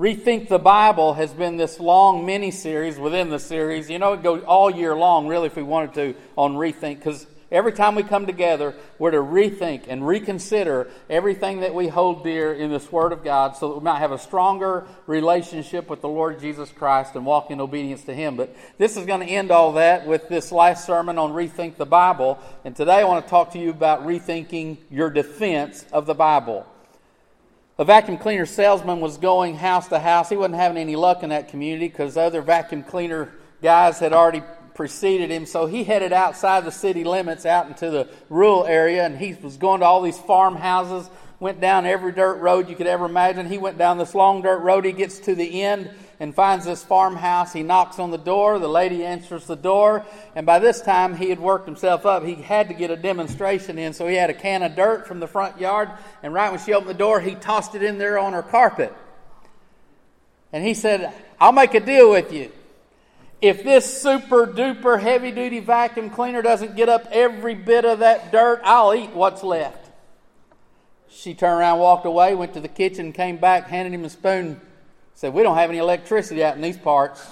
Rethink the Bible has been this long mini series within the series. You know, it goes all year long, really, if we wanted to, on Rethink, because every time we come together, we're to rethink and reconsider everything that we hold dear in this Word of God so that we might have a stronger relationship with the Lord Jesus Christ and walk in obedience to Him. But this is going to end all that with this last sermon on Rethink the Bible. And today I want to talk to you about rethinking your defense of the Bible. A vacuum cleaner salesman was going house to house. He wasn't having any luck in that community because other vacuum cleaner guys had already preceded him. So he headed outside the city limits out into the rural area and he was going to all these farmhouses, went down every dirt road you could ever imagine. He went down this long dirt road. He gets to the end and finds this farmhouse. He knocks on the door. The lady answers the door. And by this time, he had worked himself up. He had to get a demonstration in, so he had a can of dirt from the front yard. And right when she opened the door, he tossed it in there on her carpet. And he said, I'll make a deal with you. If this super duper heavy duty vacuum cleaner doesn't get up every bit of that dirt, I'll eat what's left. She turned around, walked away, went to the kitchen, came back, handed him a spoon, said, We don't have any electricity out in these parts.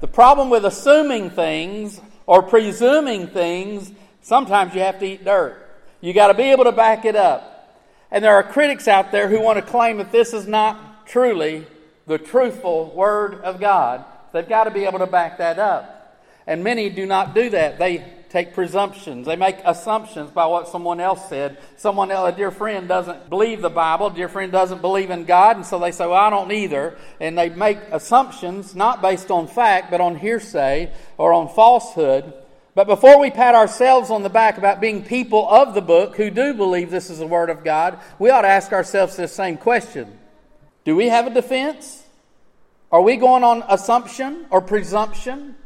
the problem with assuming things or presuming things, sometimes you have to eat dirt. You got to be able to back it up. And there are critics out there who want to claim that this is not truly the truthful Word of God. They've got to be able to back that up. And many do not do that. They take presumptions. They make assumptions by what someone else said. Someone else, a dear friend doesn't believe the Bible, a dear friend doesn't believe in God, and so they say, Well, I don't either. And they make assumptions not based on fact, but on hearsay or on falsehood. But before we pat ourselves on the back about being people of the book who do believe this is the Word of God, we ought to ask ourselves this same question Do we have a defense? Are we going on assumption or presumption?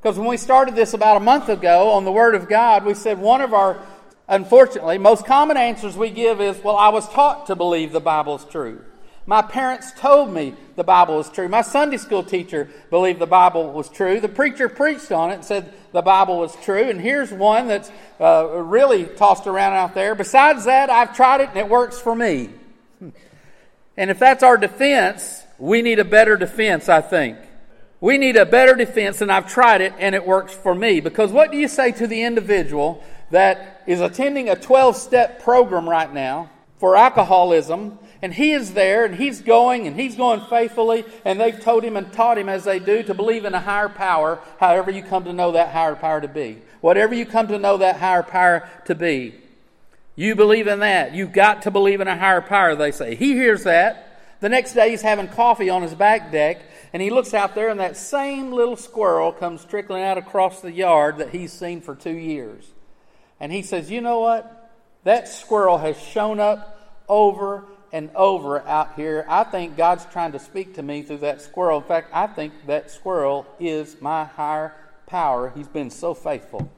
Because when we started this about a month ago on the Word of God, we said one of our, unfortunately, most common answers we give is, well, I was taught to believe the Bible is true. My parents told me the Bible was true. My Sunday school teacher believed the Bible was true. The preacher preached on it and said the Bible was true. And here's one that's uh, really tossed around out there. Besides that, I've tried it and it works for me. And if that's our defense, we need a better defense, I think. We need a better defense, and I've tried it, and it works for me. Because what do you say to the individual that is attending a 12 step program right now for alcoholism, and he is there, and he's going, and he's going faithfully, and they've told him and taught him as they do to believe in a higher power, however you come to know that higher power to be. Whatever you come to know that higher power to be. You believe in that. You've got to believe in a higher power, they say. He hears that. The next day, he's having coffee on his back deck, and he looks out there, and that same little squirrel comes trickling out across the yard that he's seen for two years. And he says, You know what? That squirrel has shown up over and over out here. I think God's trying to speak to me through that squirrel. In fact, I think that squirrel is my higher power. He's been so faithful.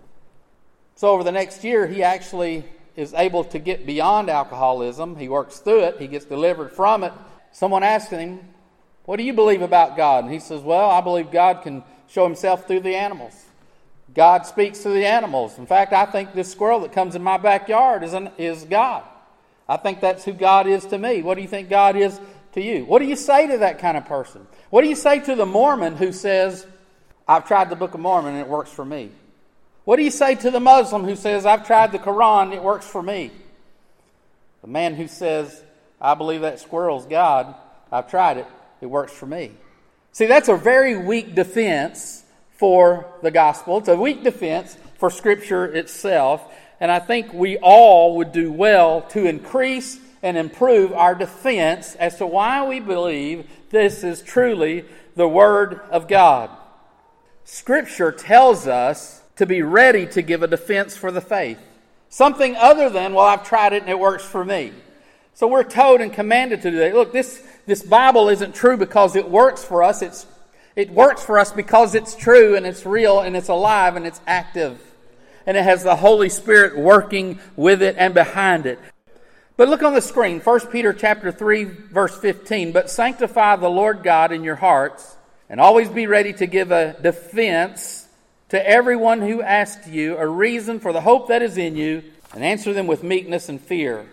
So, over the next year, he actually is able to get beyond alcoholism. He works through it, he gets delivered from it. Someone asked him, what do you believe about God? And he says, Well, I believe God can show himself through the animals. God speaks to the animals. In fact, I think this squirrel that comes in my backyard is, an, is God. I think that's who God is to me. What do you think God is to you? What do you say to that kind of person? What do you say to the Mormon who says, I've tried the Book of Mormon and it works for me? What do you say to the Muslim who says, I've tried the Quran and it works for me? The man who says, I believe that squirrel's God, I've tried it, it works for me. See, that's a very weak defense for the gospel. It's a weak defense for Scripture itself. And I think we all would do well to increase and improve our defense as to why we believe this is truly the Word of God. Scripture tells us to be ready to give a defense for the faith. Something other than, well, I've tried it and it works for me. So we're told and commanded to do that. Look, this, this Bible isn't true because it works for us. It's, it works for us because it's true and it's real and it's alive and it's active. And it has the Holy Spirit working with it and behind it. But look on the screen, 1 Peter chapter 3, verse 15. But sanctify the Lord God in your hearts, and always be ready to give a defense to everyone who asks you a reason for the hope that is in you, and answer them with meekness and fear.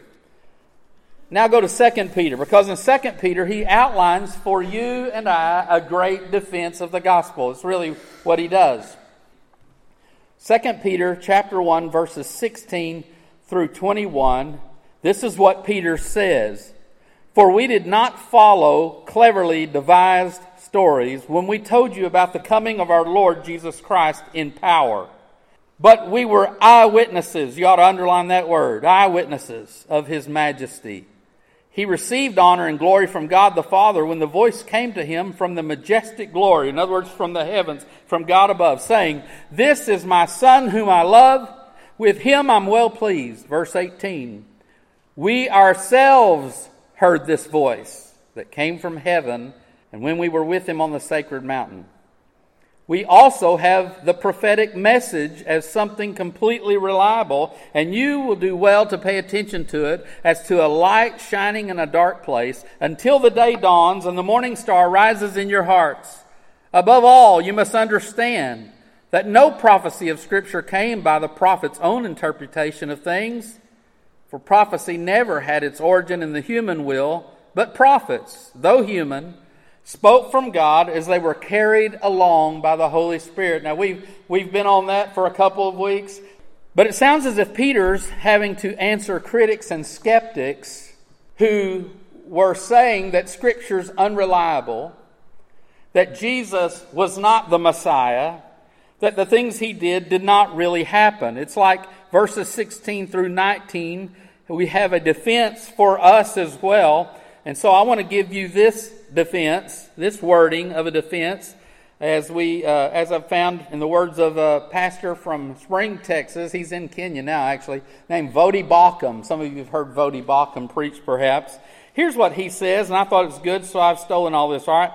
Now go to 2 Peter, because in 2 Peter he outlines for you and I a great defense of the gospel. It's really what he does. 2 Peter chapter 1 verses 16 through 21. This is what Peter says. For we did not follow cleverly devised stories when we told you about the coming of our Lord Jesus Christ in power. But we were eyewitnesses. You ought to underline that word eyewitnesses of his majesty. He received honor and glory from God the Father when the voice came to him from the majestic glory, in other words, from the heavens, from God above, saying, This is my Son whom I love. With him I'm well pleased. Verse 18. We ourselves heard this voice that came from heaven, and when we were with him on the sacred mountain we also have the prophetic message as something completely reliable, and you will do well to pay attention to it as to a light shining in a dark place until the day dawns and the morning star rises in your hearts. Above all, you must understand that no prophecy of Scripture came by the prophet's own interpretation of things, for prophecy never had its origin in the human will, but prophets, though human, spoke from God as they were carried along by the Holy Spirit. Now, we've, we've been on that for a couple of weeks, but it sounds as if Peter's having to answer critics and skeptics who were saying that Scripture's unreliable, that Jesus was not the Messiah, that the things he did did not really happen. It's like verses 16 through 19, we have a defense for us as well. And so I want to give you this defense, this wording of a defense, as we, uh, as I've found in the words of a pastor from Spring, Texas. He's in Kenya now, actually, named Voddie Baucham. Some of you have heard Voddie Baucham preach, perhaps. Here's what he says, and I thought it was good, so I've stolen all this. All right,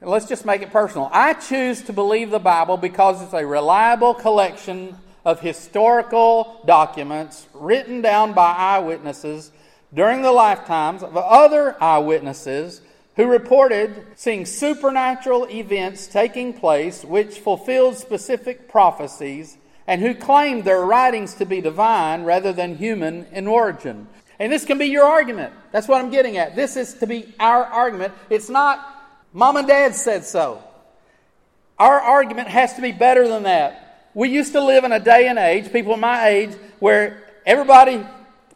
let's just make it personal. I choose to believe the Bible because it's a reliable collection of historical documents written down by eyewitnesses during the lifetimes of other eyewitnesses who reported seeing supernatural events taking place which fulfilled specific prophecies and who claimed their writings to be divine rather than human in origin. And this can be your argument. That's what I'm getting at. This is to be our argument. It's not mom and dad said so. Our argument has to be better than that. We used to live in a day and age, people my age, where everybody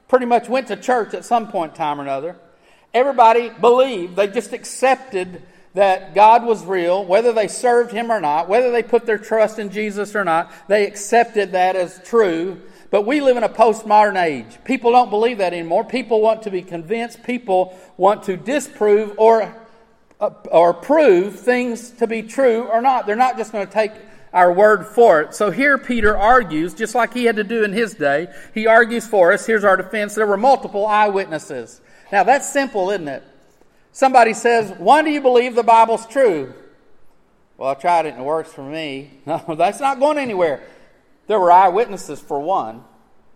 pretty much went to church at some point in time or another. Everybody believed, they just accepted that God was real, whether they served Him or not, whether they put their trust in Jesus or not, they accepted that as true. But we live in a postmodern age. People don't believe that anymore. People want to be convinced. People want to disprove or, uh, or prove things to be true or not. They're not just going to take our word for it. So here Peter argues, just like he had to do in his day, he argues for us. Here's our defense. There were multiple eyewitnesses. Now, that's simple, isn't it? Somebody says, Why do you believe the Bible's true? Well, I tried it and it works for me. No, that's not going anywhere. There were eyewitnesses, for one.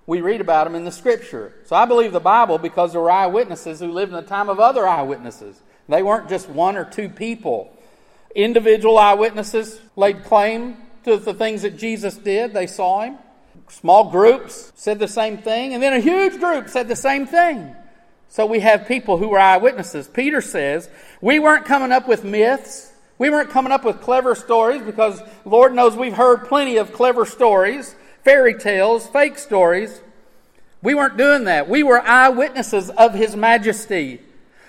We read about them in the Scripture. So I believe the Bible because there were eyewitnesses who lived in the time of other eyewitnesses. They weren't just one or two people. Individual eyewitnesses laid claim to the things that Jesus did, they saw him. Small groups said the same thing, and then a huge group said the same thing. So we have people who were eyewitnesses. Peter says, We weren't coming up with myths. We weren't coming up with clever stories because Lord knows we've heard plenty of clever stories, fairy tales, fake stories. We weren't doing that. We were eyewitnesses of His majesty.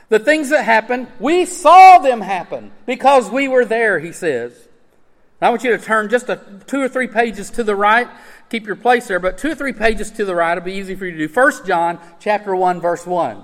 The things that happened, we saw them happen because we were there, he says. I want you to turn just a, two or three pages to the right. Keep your place there, but two or three pages to the right. It'll be easy for you to do. First John chapter 1, verse 1.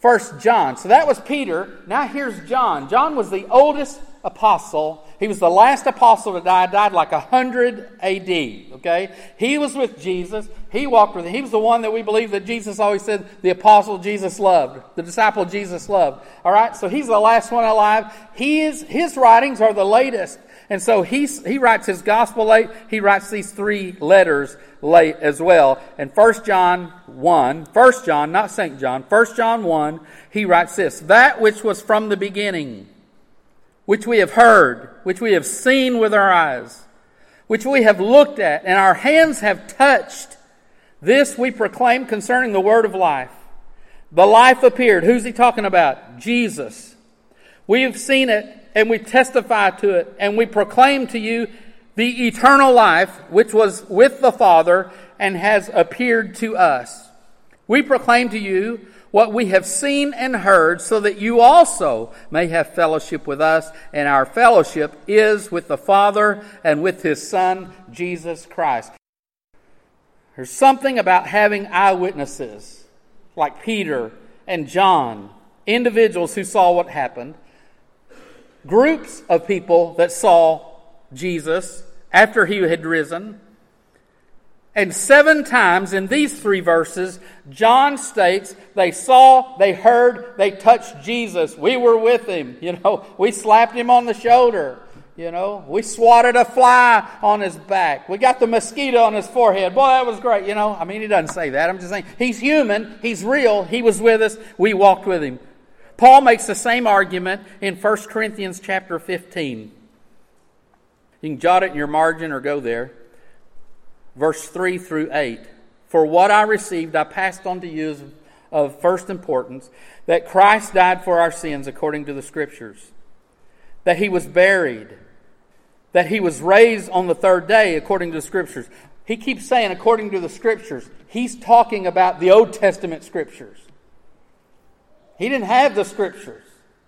First John. So that was Peter. Now here's John. John was the oldest apostle. He was the last apostle to die. Died like 100 AD. Okay? He was with Jesus. He walked with him. He was the one that we believe that Jesus always said the apostle Jesus loved, the disciple Jesus loved. All right? So he's the last one alive. He is, his writings are the latest. And so he's, he writes his gospel late. He writes these three letters late as well. And 1 John 1, 1 John, not St. John, 1 John 1, he writes this That which was from the beginning, which we have heard, which we have seen with our eyes, which we have looked at, and our hands have touched, this we proclaim concerning the word of life. The life appeared. Who's he talking about? Jesus. We have seen it and we testify to it and we proclaim to you the eternal life which was with the Father and has appeared to us. We proclaim to you what we have seen and heard so that you also may have fellowship with us and our fellowship is with the Father and with his Son, Jesus Christ. There's something about having eyewitnesses like Peter and John, individuals who saw what happened, groups of people that saw Jesus after he had risen. And seven times in these three verses, John states they saw, they heard, they touched Jesus. We were with him. You know, we slapped him on the shoulder. You know, we swatted a fly on his back. We got the mosquito on his forehead. Boy, that was great. You know, I mean, he doesn't say that. I'm just saying he's human. He's real. He was with us. We walked with him. Paul makes the same argument in 1 Corinthians chapter 15. You can jot it in your margin or go there. Verse 3 through 8. For what I received, I passed on to you as of first importance that Christ died for our sins according to the Scriptures, that he was buried, that he was raised on the third day according to the Scriptures. He keeps saying according to the Scriptures. He's talking about the Old Testament Scriptures. He didn't have the Scriptures,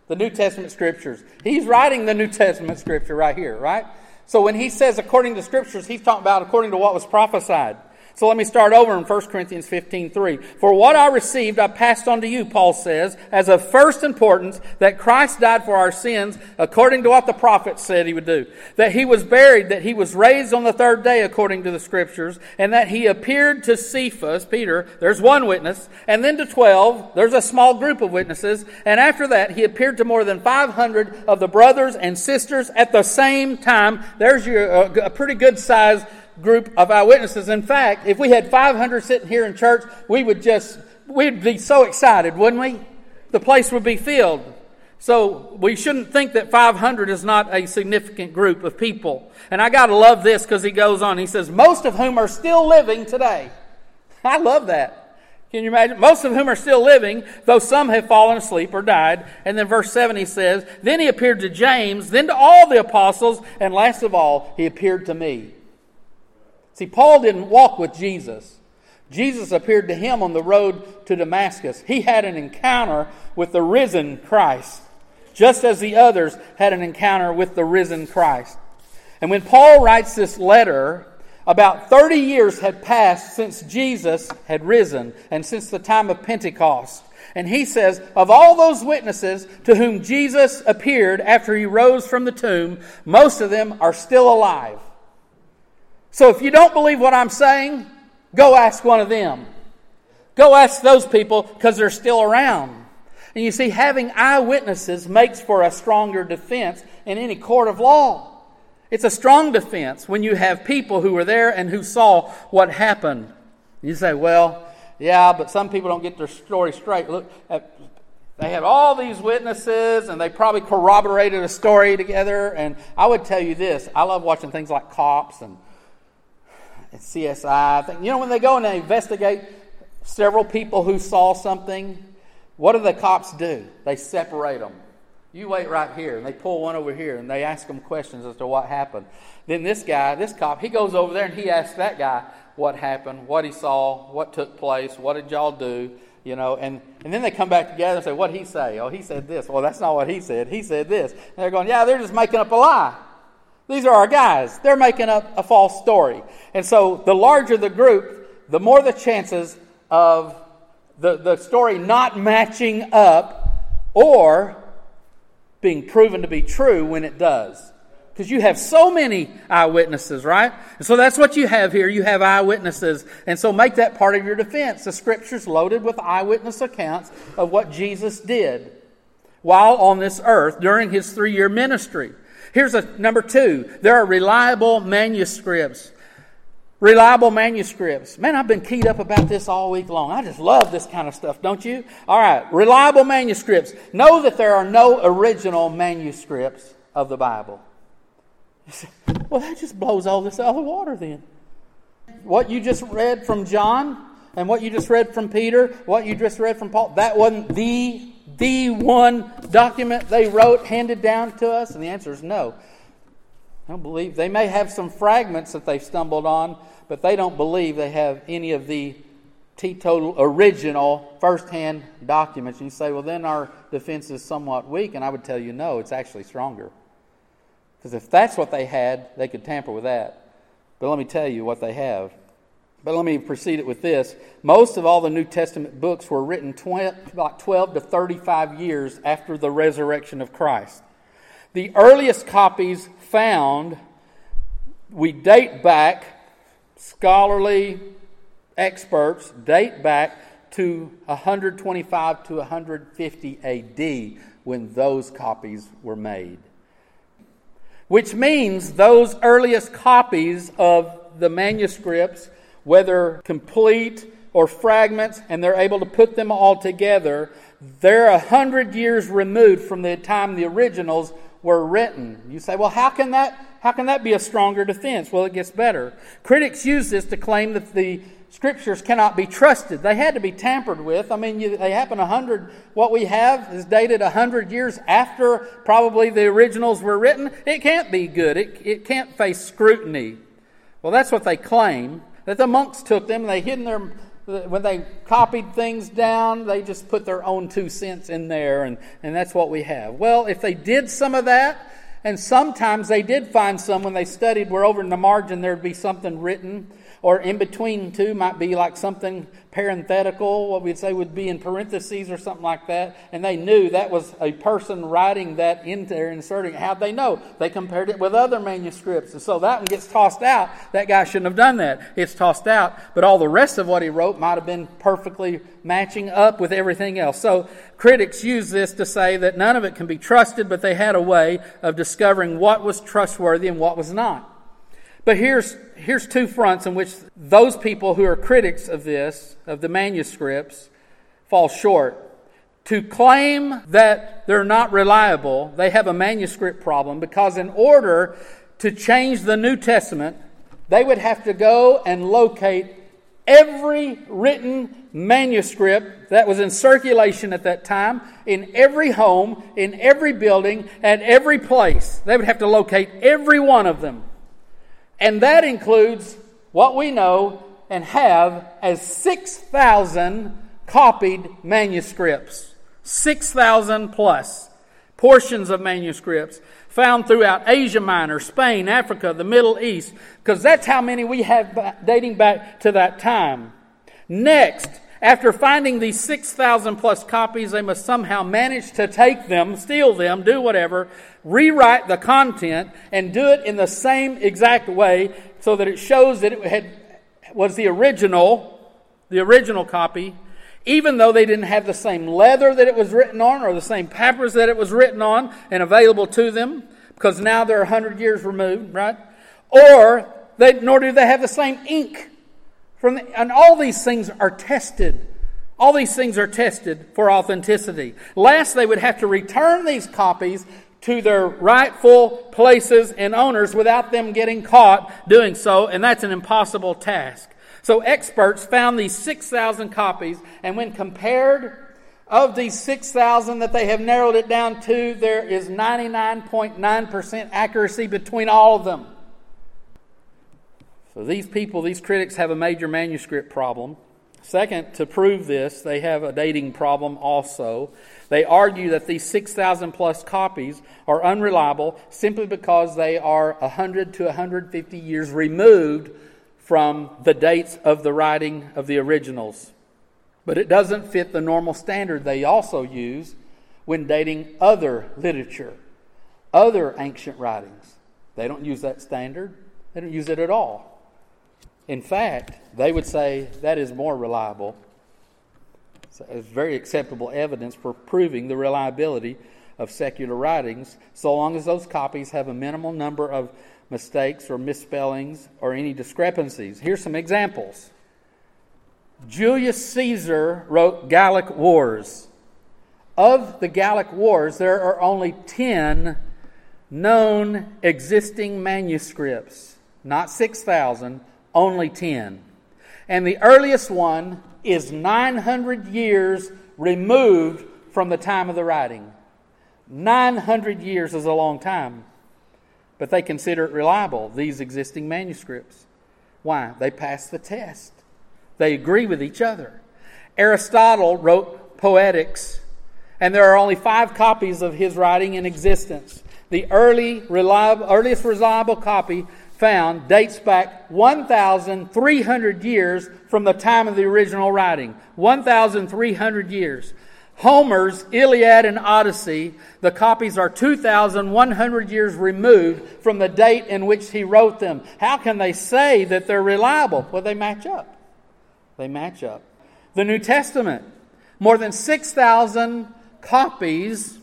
the New Testament Scriptures. He's writing the New Testament Scripture right here, right? So when he says according to scriptures, he's talking about according to what was prophesied. So let me start over in 1 Corinthians 15 3. For what I received, I passed on to you, Paul says, as of first importance, that Christ died for our sins, according to what the prophets said he would do. That he was buried, that he was raised on the third day, according to the scriptures, and that he appeared to Cephas, Peter, there's one witness, and then to 12, there's a small group of witnesses, and after that, he appeared to more than 500 of the brothers and sisters at the same time. There's your, uh, a pretty good size group of eyewitnesses. In fact, if we had 500 sitting here in church, we would just, we'd be so excited, wouldn't we? The place would be filled. So we shouldn't think that 500 is not a significant group of people. And I gotta love this because he goes on. He says, most of whom are still living today. I love that. Can you imagine? Most of whom are still living, though some have fallen asleep or died. And then verse 7 he says, Then he appeared to James, then to all the apostles, and last of all, he appeared to me. See, Paul didn't walk with Jesus. Jesus appeared to him on the road to Damascus. He had an encounter with the risen Christ, just as the others had an encounter with the risen Christ. And when Paul writes this letter, about 30 years had passed since Jesus had risen and since the time of Pentecost. And he says, of all those witnesses to whom Jesus appeared after he rose from the tomb, most of them are still alive. So if you don't believe what I'm saying, go ask one of them. Go ask those people because they're still around. And you see, having eyewitnesses makes for a stronger defense in any court of law. It's a strong defense when you have people who were there and who saw what happened. You say, well, yeah, but some people don't get their story straight. Look, they had all these witnesses and they probably corroborated a story together. And I would tell you this I love watching things like cops and CSI. I think, you know, when they go and they investigate several people who saw something, what do the cops do? They separate them. You wait right here, and they pull one over here, and they ask them questions as to what happened. Then this guy, this cop, he goes over there and he asks that guy what happened, what he saw, what took place, what did y'all do, you know, and, and then they come back together and say, what he say? Oh, he said this. Well, that's not what he said. He said this. And they're going, yeah, they're just making up a lie. These are our guys. They're making up a false story. And so the larger the group, the more the chances of the, the story not matching up or being proven to be true when it does. Because you have so many eyewitnesses, right? And so that's what you have here. You have eyewitnesses. And so make that part of your defense. The scripture's loaded with eyewitness accounts of what Jesus did while on this earth during his three year ministry. Here's a number two. There are reliable manuscripts. Reliable manuscripts. Man, I've been keyed up about this all week long. I just love this kind of stuff, don't you? All right. Reliable manuscripts. Know that there are no original manuscripts of the Bible. Well, that just blows all this out of the water then. What you just read from John And what you just read from Peter, what you just read from Paul, that wasn't the the one document they wrote handed down to us? And the answer is no. I don't believe they may have some fragments that they've stumbled on, but they don't believe they have any of the teetotal original first-hand documents. And you say, well, then our defense is somewhat weak, and I would tell you, no, it's actually stronger. Because if that's what they had, they could tamper with that. But let me tell you what they have. But let me proceed it with this. Most of all the New Testament books were written 20, about 12 to 35 years after the resurrection of Christ. The earliest copies found, we date back, scholarly experts date back to 125 to 150 AD when those copies were made. Which means those earliest copies of the manuscripts whether complete or fragments, and they're able to put them all together. They're a hundred years removed from the time the originals were written. You say, well, how can that how can that be a stronger defense? Well, it gets better. Critics use this to claim that the scriptures cannot be trusted. They had to be tampered with. I mean, you, they happen a hundred. What we have is dated a hundred years after probably the originals were written. It can't be good. It, it can't face scrutiny. Well, that's what they claim that the monks took them and they hid their when they copied things down, they just put their own two cents in there, and, and that's what we have. Well, if they did some of that, and sometimes they did find some when they studied where over in the margin there'd be something written or in between two might be like something parenthetical, what we'd say would be in parentheses or something like that. And they knew that was a person writing that in there, inserting it. How'd they know? They compared it with other manuscripts. And so that one gets tossed out. That guy shouldn't have done that. It's tossed out. But all the rest of what he wrote might have been perfectly matching up with everything else. So critics use this to say that none of it can be trusted, but they had a way of discovering what was trustworthy and what was not. But here's, here's two fronts in which those people who are critics of this, of the manuscripts, fall short. To claim that they're not reliable, they have a manuscript problem because, in order to change the New Testament, they would have to go and locate every written manuscript that was in circulation at that time in every home, in every building, at every place. They would have to locate every one of them. And that includes what we know and have as 6,000 copied manuscripts. 6,000 plus portions of manuscripts found throughout Asia Minor, Spain, Africa, the Middle East, because that's how many we have dating back to that time. Next, after finding these 6,000 plus copies, they must somehow manage to take them, steal them, do whatever, rewrite the content, and do it in the same exact way so that it shows that it had, was the original, the original copy, even though they didn't have the same leather that it was written on or the same papers that it was written on and available to them, because now they're 100 years removed, right? Or they, nor do they have the same ink from and all these things are tested. All these things are tested for authenticity. Last, they would have to return these copies to their rightful places and owners without them getting caught doing so, and that's an impossible task. So, experts found these 6,000 copies, and when compared of these 6,000 that they have narrowed it down to, there is 99.9% accuracy between all of them. So these people, these critics, have a major manuscript problem. Second, to prove this, they have a dating problem also. They argue that these 6,000 plus copies are unreliable simply because they are 100 to 150 years removed from the dates of the writing of the originals. But it doesn't fit the normal standard they also use when dating other literature, other ancient writings. They don't use that standard, they don't use it at all. In fact, they would say that is more reliable. So it's very acceptable evidence for proving the reliability of secular writings, so long as those copies have a minimal number of mistakes or misspellings or any discrepancies. Here's some examples. Julius Caesar wrote Gallic Wars. Of the Gallic Wars, there are only 10 known existing manuscripts, not 6,000, only 10. And the earliest one is 900 years removed from the time of the writing. 900 years is a long time, but they consider it reliable, these existing manuscripts. Why? They pass the test, they agree with each other. Aristotle wrote Poetics, and there are only five copies of his writing in existence. The early, reliable, earliest reliable copy found dates back 1,300 years from the time of the original writing. 1,300 years. Homer's Iliad and Odyssey, the copies are 2,100 years removed from the date in which he wrote them. How can they say that they're reliable? Well, they match up. They match up. The New Testament, more than 6,000 copies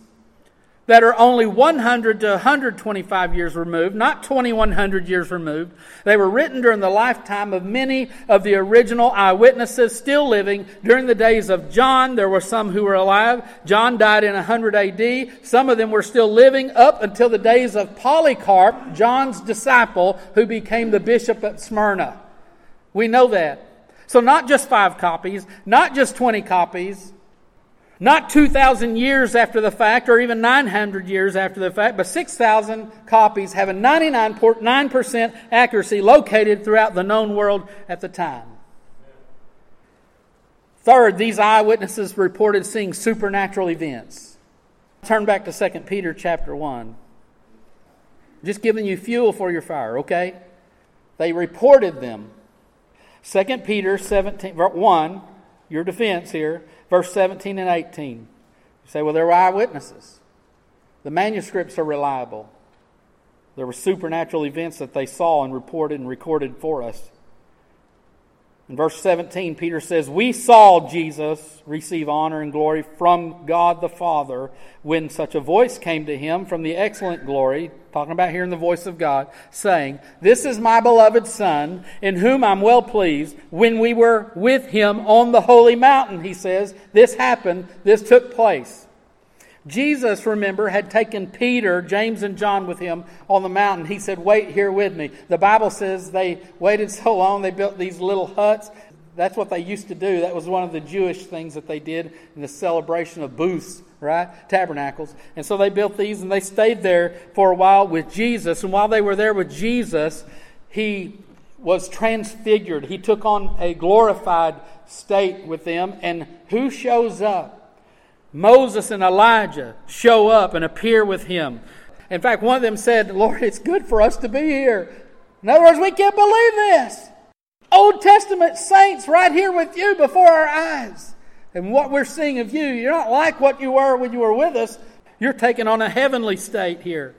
that are only 100 to 125 years removed, not 2100 years removed. They were written during the lifetime of many of the original eyewitnesses still living during the days of John. There were some who were alive. John died in 100 AD. Some of them were still living up until the days of Polycarp, John's disciple, who became the bishop at Smyrna. We know that. So, not just five copies, not just 20 copies, not 2,000 years after the fact, or even 900 years after the fact, but 6,000 copies having 99.9% accuracy located throughout the known world at the time. Third, these eyewitnesses reported seeing supernatural events. Turn back to 2 Peter chapter 1. Just giving you fuel for your fire, okay? They reported them. 2 Peter 17, 1, your defense here verse 17 and 18. You say, well, there were eyewitnesses. The manuscripts are reliable. There were supernatural events that they saw and reported and recorded for us. In verse 17, Peter says, We saw Jesus receive honor and glory from God the Father when such a voice came to him from the excellent glory, talking about hearing the voice of God, saying, This is my beloved Son, in whom I'm well pleased. When we were with him on the holy mountain, he says, This happened, this took place. Jesus, remember, had taken Peter, James, and John with him on the mountain. He said, Wait here with me. The Bible says they waited so long, they built these little huts. That's what they used to do. That was one of the Jewish things that they did in the celebration of booths, right? Tabernacles. And so they built these and they stayed there for a while with Jesus. And while they were there with Jesus, he was transfigured. He took on a glorified state with them. And who shows up? Moses and Elijah show up and appear with him. In fact, one of them said, Lord, it's good for us to be here. In other words, we can't believe this. Old Testament saints right here with you before our eyes. And what we're seeing of you, you're not like what you were when you were with us. You're taking on a heavenly state here.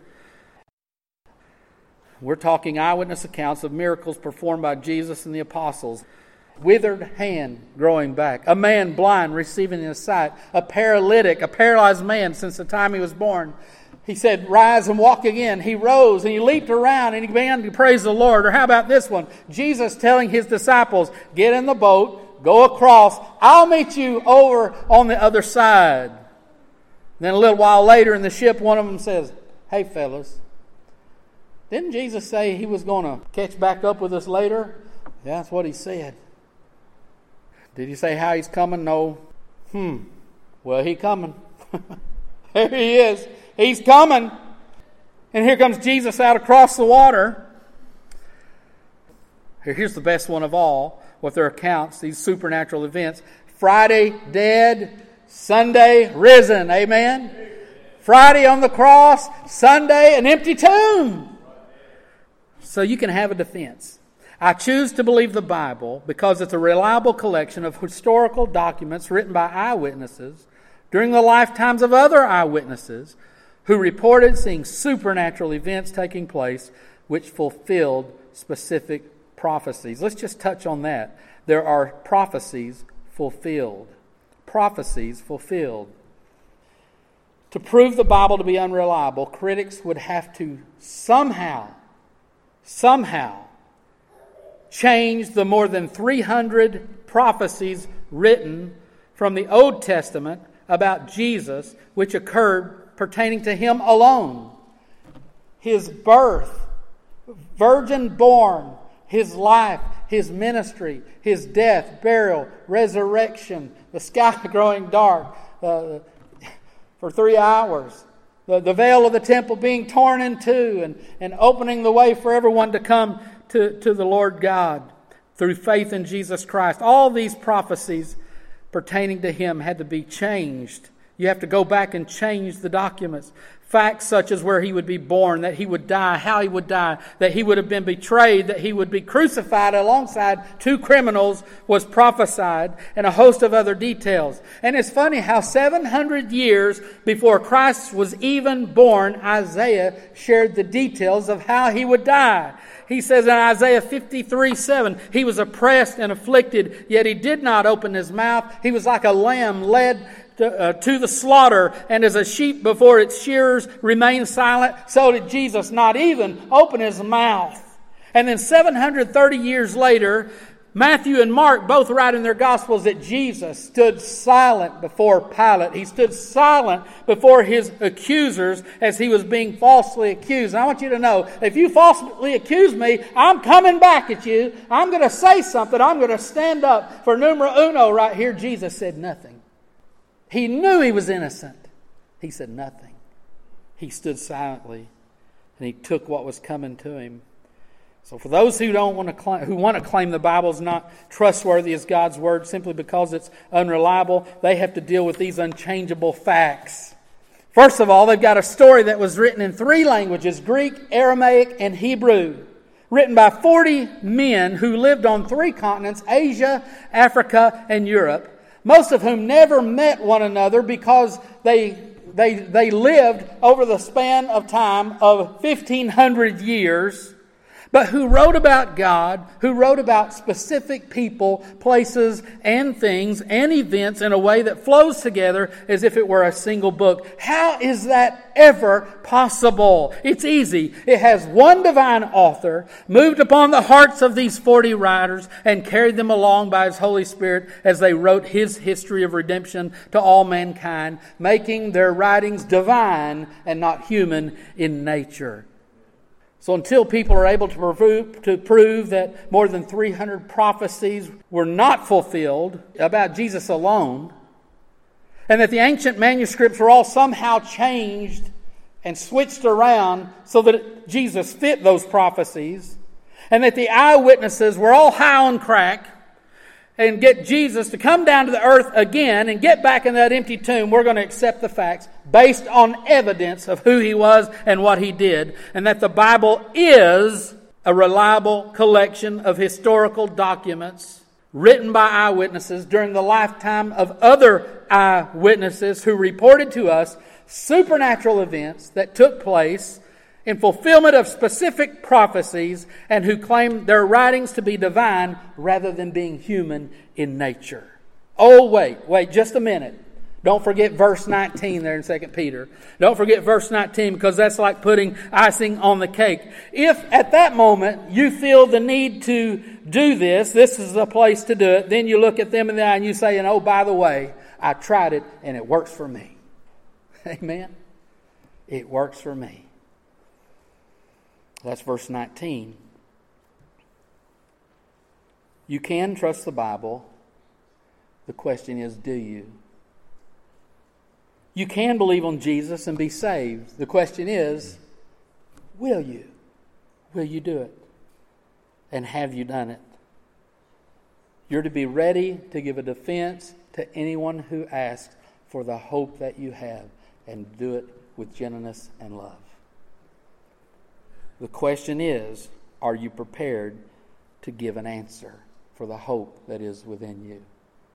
We're talking eyewitness accounts of miracles performed by Jesus and the apostles withered hand growing back, a man blind receiving his sight, a paralytic, a paralyzed man since the time he was born. He said, Rise and walk again. He rose and he leaped around and he began to praise the Lord. Or how about this one? Jesus telling his disciples, Get in the boat, go across, I'll meet you over on the other side. Then a little while later in the ship, one of them says, Hey, fellas, didn't Jesus say he was going to catch back up with us later? Yeah, that's what he said. Did he say how he's coming? No. Hmm. Well, he coming. there he is. He's coming. And here comes Jesus out across the water. Here's the best one of all with their accounts, these supernatural events. Friday, dead. Sunday, risen. Amen? Friday on the cross. Sunday, an empty tomb. So you can have a defense. I choose to believe the Bible because it's a reliable collection of historical documents written by eyewitnesses during the lifetimes of other eyewitnesses who reported seeing supernatural events taking place which fulfilled specific prophecies. Let's just touch on that. There are prophecies fulfilled. Prophecies fulfilled. To prove the Bible to be unreliable, critics would have to somehow, somehow, changed the more than 300 prophecies written from the Old Testament about Jesus, which occurred pertaining to him alone. His birth, virgin born, his life, his ministry, his death, burial, resurrection, the sky growing dark uh, for three hours, the, the veil of the temple being torn in two, and, and opening the way for everyone to come to, to the Lord God through faith in Jesus Christ. All these prophecies pertaining to him had to be changed. You have to go back and change the documents. Facts such as where he would be born, that he would die, how he would die, that he would have been betrayed, that he would be crucified alongside two criminals was prophesied, and a host of other details. And it's funny how 700 years before Christ was even born, Isaiah shared the details of how he would die. He says in Isaiah 53 7, he was oppressed and afflicted, yet he did not open his mouth. He was like a lamb led to, uh, to, the slaughter, and as a sheep before its shearers remained silent, so did Jesus not even open his mouth. And then 730 years later, Matthew and Mark both write in their Gospels that Jesus stood silent before Pilate. He stood silent before his accusers as he was being falsely accused. And I want you to know if you falsely accuse me, I'm coming back at you. I'm going to say something. I'm going to stand up for numero uno right here. Jesus said nothing. He knew he was innocent. He said nothing. He stood silently and he took what was coming to him. So, for those who don't want to claim, who want to claim the Bible is not trustworthy as God's word simply because it's unreliable, they have to deal with these unchangeable facts. First of all, they've got a story that was written in three languages Greek, Aramaic, and Hebrew, written by 40 men who lived on three continents Asia, Africa, and Europe, most of whom never met one another because they, they, they lived over the span of time of 1,500 years but who wrote about God, who wrote about specific people, places, and things and events in a way that flows together as if it were a single book. How is that ever possible? It's easy. It has one divine author, moved upon the hearts of these 40 writers, and carried them along by his Holy Spirit as they wrote his history of redemption to all mankind, making their writings divine and not human in nature. So until people are able to prove, to prove that more than 300 prophecies were not fulfilled about Jesus alone, and that the ancient manuscripts were all somehow changed and switched around so that Jesus fit those prophecies, and that the eyewitnesses were all high on crack, and get Jesus to come down to the earth again and get back in that empty tomb, we're going to accept the facts based on evidence of who he was and what he did, and that the Bible is a reliable collection of historical documents written by eyewitnesses during the lifetime of other eyewitnesses who reported to us supernatural events that took place in fulfillment of specific prophecies and who claim their writings to be divine rather than being human in nature. Oh, wait, wait just a minute. Don't forget verse 19 there in 2 Peter. Don't forget verse 19 because that's like putting icing on the cake. If at that moment you feel the need to do this, this is the place to do it, then you look at them in the eye and you say, and oh, by the way, I tried it and it works for me. Amen? It works for me. That's verse 19. You can trust the Bible. The question is, do you? You can believe on Jesus and be saved. The question is, will you? Will you do it? And have you done it? You're to be ready to give a defense to anyone who asks for the hope that you have and do it with gentleness and love. The question is are you prepared to give an answer for the hope that is within you?